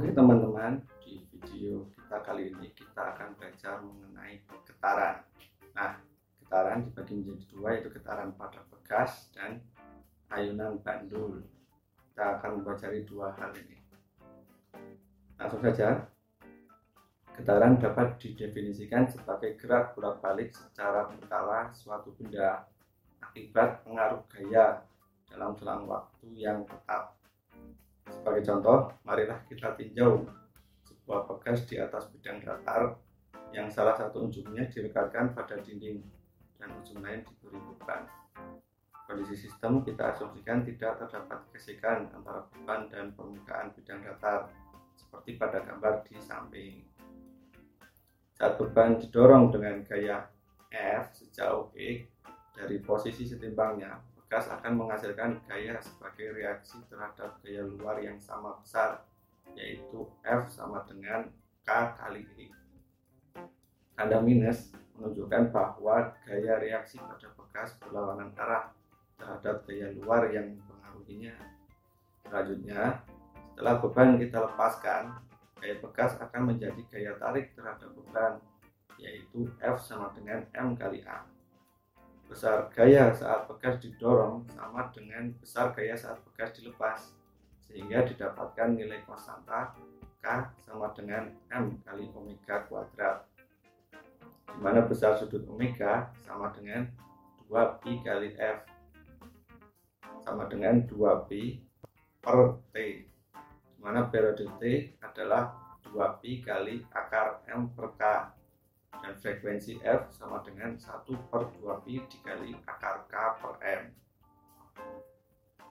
Oke teman-teman, di video kita kali ini kita akan belajar mengenai getaran. Nah, getaran dibagi menjadi dua yaitu getaran pada bekas dan ayunan bandul. Kita akan mempelajari dua hal ini. Langsung saja, getaran dapat didefinisikan sebagai gerak bolak-balik secara berkala suatu benda akibat pengaruh gaya dalam selang waktu yang tetap. Sebagai contoh, marilah kita tinjau sebuah bekas di atas bidang datar yang salah satu ujungnya direkatkan pada dinding dan ujung lain beban. Kondisi sistem kita asumsikan tidak terdapat gesekan antara beban dan permukaan bidang datar seperti pada gambar di samping. Saat beban didorong dengan gaya F sejauh E dari posisi setimbangnya, gas akan menghasilkan gaya sebagai reaksi terhadap gaya luar yang sama besar, yaitu F sama dengan K kali E. Tanda minus menunjukkan bahwa gaya reaksi pada bekas berlawanan arah terhadap gaya luar yang mempengaruhinya. Selanjutnya, setelah beban kita lepaskan, gaya bekas akan menjadi gaya tarik terhadap beban, yaitu F sama dengan M kali A besar gaya saat bekas didorong sama dengan besar gaya saat bekas dilepas sehingga didapatkan nilai konstanta K sama dengan M kali omega kuadrat. Di mana besar sudut omega sama dengan 2pi kali F sama dengan 2pi per T. Di mana periode T adalah 2pi kali akar M per K dan frekuensi F sama dengan 1 per 2pi dikali akar K per M.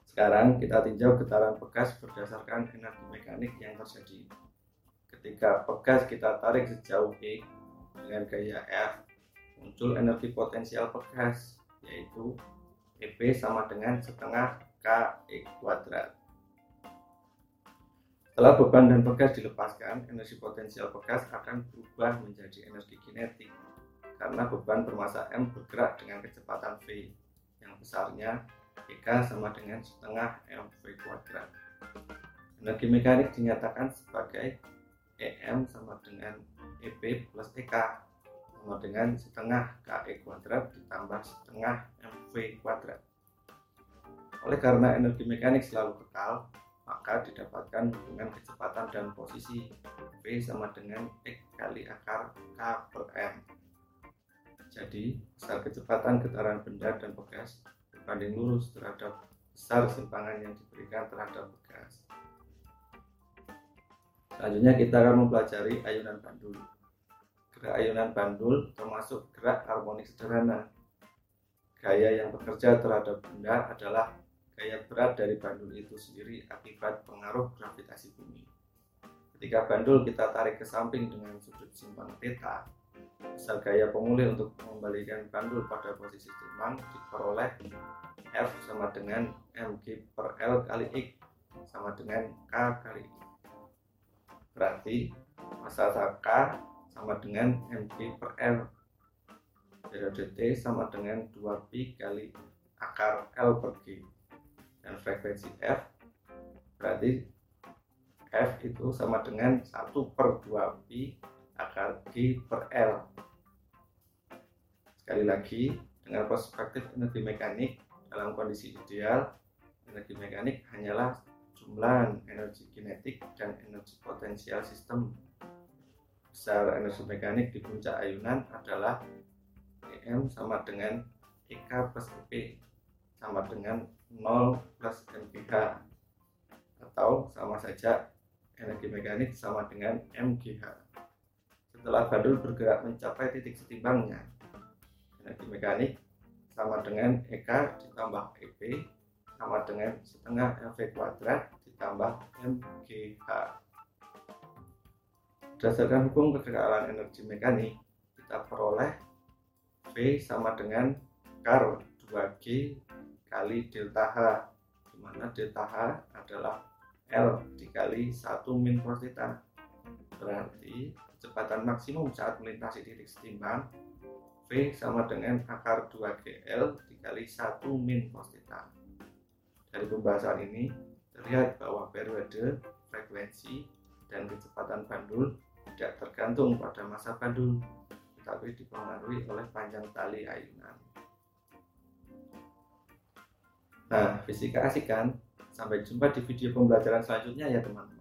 Sekarang kita tinjau getaran bekas berdasarkan energi mekanik yang terjadi. Ketika bekas kita tarik sejauh E dengan gaya F, muncul energi potensial bekas, yaitu EP sama dengan setengah KE kuadrat. Setelah beban dan bekas dilepaskan, energi potensial bekas akan berubah menjadi energi kinetik karena beban bermassa M bergerak dengan kecepatan V yang besarnya EK sama dengan setengah mv kuadrat. Energi mekanik dinyatakan sebagai EM sama dengan EP plus EK sama dengan setengah KE kuadrat ditambah setengah mv kuadrat. Oleh karena energi mekanik selalu kekal, maka didapatkan hubungan kecepatan dan posisi V sama dengan X kali akar K per M. Jadi, besar kecepatan getaran benda dan bekas berbanding lurus terhadap besar simpangan yang diberikan terhadap bekas. Selanjutnya kita akan mempelajari ayunan bandul. Gerak ayunan bandul termasuk gerak harmonik sederhana. Gaya yang bekerja terhadap benda adalah gaya berat dari bandul itu sendiri akibat pengaruh gravitasi bumi. Ketika bandul kita tarik ke samping dengan sudut simpang theta, besar gaya pemulih untuk mengembalikan bandul pada posisi timbang diperoleh F sama dengan mg per L kali X sama dengan K kali X. Berarti masa K sama dengan mg per L. Periode T sama dengan 2pi kali akar L per G dan frekuensi F berarti F itu sama dengan 1 per 2 pi akar G per L. Sekali lagi dengan perspektif energi mekanik dalam kondisi ideal energi mekanik hanyalah jumlah energi kinetik dan energi potensial sistem. Besar energi mekanik di puncak ayunan adalah EM sama dengan EK plus EP sama dengan 0 plus MPH atau sama saja energi mekanik sama dengan MGH. Setelah bandul bergerak mencapai titik setimbangnya, energi mekanik sama dengan EK ditambah EP sama dengan setengah MV kuadrat ditambah MGH. Berdasarkan hukum kekekalan energi mekanik, kita peroleh V sama dengan kar 2G kali delta H. Di mana delta H adalah L dikali 1 min cos theta. Berarti kecepatan maksimum saat melintasi titik setimbang V sama dengan akar 2GL dikali 1 min cos theta. Dari pembahasan ini terlihat bahwa periode, frekuensi, dan kecepatan bandul tidak tergantung pada masa bandul, tetapi dipengaruhi oleh panjang tali ayunan. Nah, fisika asik kan? Sampai jumpa di video pembelajaran selanjutnya ya teman-teman.